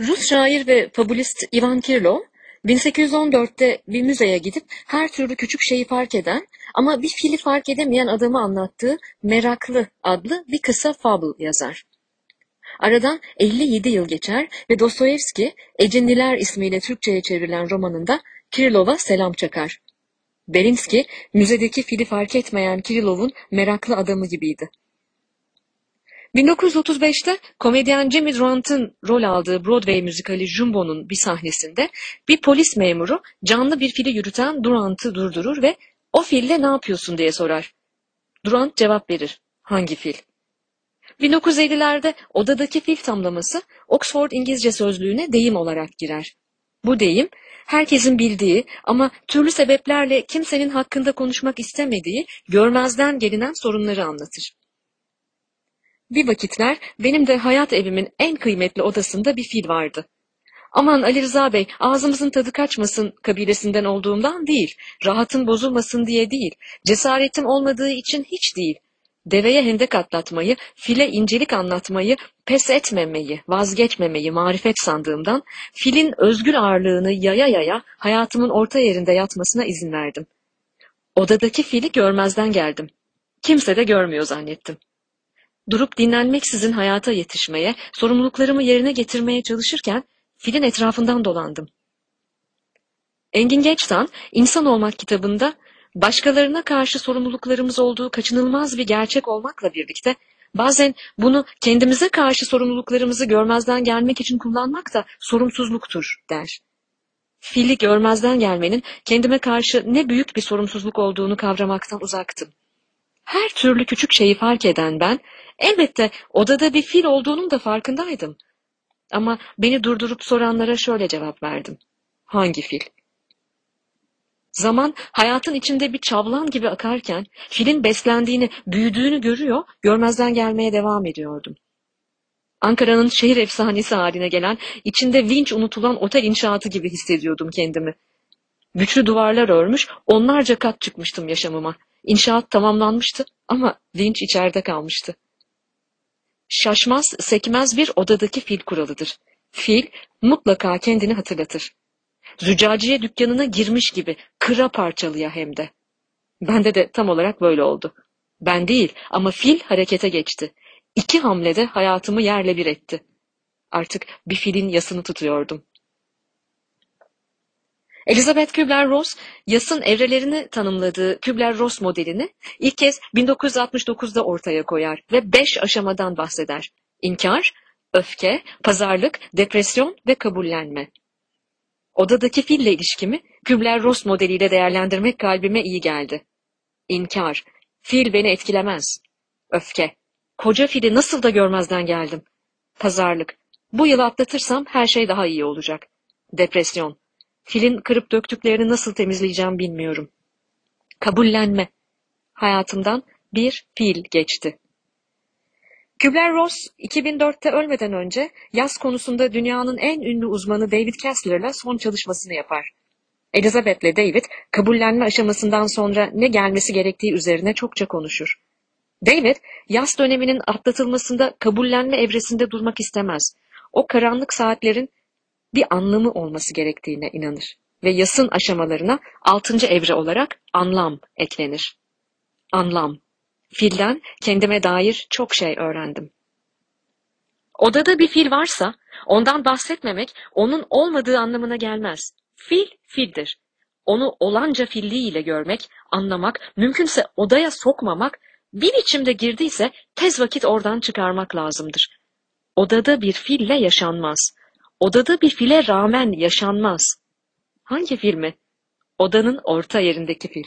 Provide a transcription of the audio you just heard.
Rus şair ve fabulist Ivan Kirillov, 1814'te bir müzeye gidip her türlü küçük şeyi fark eden ama bir fili fark edemeyen adamı anlattığı Meraklı adlı bir kısa fable yazar. Aradan 57 yıl geçer ve Dostoyevski, Ecinliler ismiyle Türkçe'ye çevrilen romanında Kirillov'a selam çakar. Berinski, müzedeki fili fark etmeyen Kirillov'un meraklı adamı gibiydi. 1935'te komedyen Jimmy Durant'ın rol aldığı Broadway müzikali Jumbo'nun bir sahnesinde bir polis memuru canlı bir fili yürüten Durant'ı durdurur ve o fille ne yapıyorsun diye sorar. Durant cevap verir. Hangi fil? 1950'lerde odadaki fil tamlaması Oxford İngilizce sözlüğüne deyim olarak girer. Bu deyim herkesin bildiği ama türlü sebeplerle kimsenin hakkında konuşmak istemediği görmezden gelinen sorunları anlatır. Bir vakitler benim de hayat evimin en kıymetli odasında bir fil vardı. Aman Ali Rıza Bey ağzımızın tadı kaçmasın kabilesinden olduğumdan değil, rahatın bozulmasın diye değil, cesaretim olmadığı için hiç değil. Deveye hendek atlatmayı, file incelik anlatmayı, pes etmemeyi, vazgeçmemeyi marifet sandığımdan, filin özgür ağırlığını yaya yaya hayatımın orta yerinde yatmasına izin verdim. Odadaki fili görmezden geldim. Kimse de görmüyor zannettim. Durup dinlenmeksizin hayata yetişmeye, sorumluluklarımı yerine getirmeye çalışırken filin etrafından dolandım. Engin Geçtan, İnsan Olmak kitabında başkalarına karşı sorumluluklarımız olduğu kaçınılmaz bir gerçek olmakla birlikte bazen bunu kendimize karşı sorumluluklarımızı görmezden gelmek için kullanmak da sorumsuzluktur der. Fili görmezden gelmenin kendime karşı ne büyük bir sorumsuzluk olduğunu kavramaktan uzaktım. Her türlü küçük şeyi fark eden ben, elbette odada bir fil olduğunun da farkındaydım. Ama beni durdurup soranlara şöyle cevap verdim. Hangi fil? Zaman hayatın içinde bir çavlan gibi akarken filin beslendiğini, büyüdüğünü görüyor, görmezden gelmeye devam ediyordum. Ankara'nın şehir efsanesi haline gelen, içinde vinç unutulan otel inşaatı gibi hissediyordum kendimi. Güçlü duvarlar örmüş, onlarca kat çıkmıştım yaşamıma. İnşaat tamamlanmıştı ama vinç içeride kalmıştı. Şaşmaz, sekmez bir odadaki fil kuralıdır. Fil mutlaka kendini hatırlatır. Züccaciye dükkanına girmiş gibi kıra parçalıya hem de. Bende de tam olarak böyle oldu. Ben değil ama fil harekete geçti. İki hamlede hayatımı yerle bir etti. Artık bir filin yasını tutuyordum. Elizabeth Kübler-Ross, yasın evrelerini tanımladığı Kübler-Ross modelini ilk kez 1969'da ortaya koyar ve beş aşamadan bahseder. İnkar, öfke, pazarlık, depresyon ve kabullenme. Odadaki fille ilişkimi Kübler-Ross modeliyle değerlendirmek kalbime iyi geldi. İnkar, fil beni etkilemez. Öfke, koca fili nasıl da görmezden geldim. Pazarlık, bu yıl atlatırsam her şey daha iyi olacak. Depresyon, filin kırıp döktüklerini nasıl temizleyeceğim bilmiyorum. Kabullenme, hayatımdan bir fil geçti. Kübler-Ross 2004'te ölmeden önce yaz konusunda dünyanın en ünlü uzmanı David Kessler'la son çalışmasını yapar. Elizabeth'le David kabullenme aşamasından sonra ne gelmesi gerektiği üzerine çokça konuşur. David, yaz döneminin atlatılmasında kabullenme evresinde durmak istemez. O karanlık saatlerin bir anlamı olması gerektiğine inanır ve yasın aşamalarına altıncı evre olarak anlam eklenir. Anlam. Filden kendime dair çok şey öğrendim. Odada bir fil varsa ondan bahsetmemek onun olmadığı anlamına gelmez. Fil fildir. Onu olanca filliğiyle görmek, anlamak, mümkünse odaya sokmamak, bir biçimde girdiyse tez vakit oradan çıkarmak lazımdır. Odada bir fille yaşanmaz. Odada bir file rağmen yaşanmaz. Hangi fil mi? Odanın orta yerindeki fil.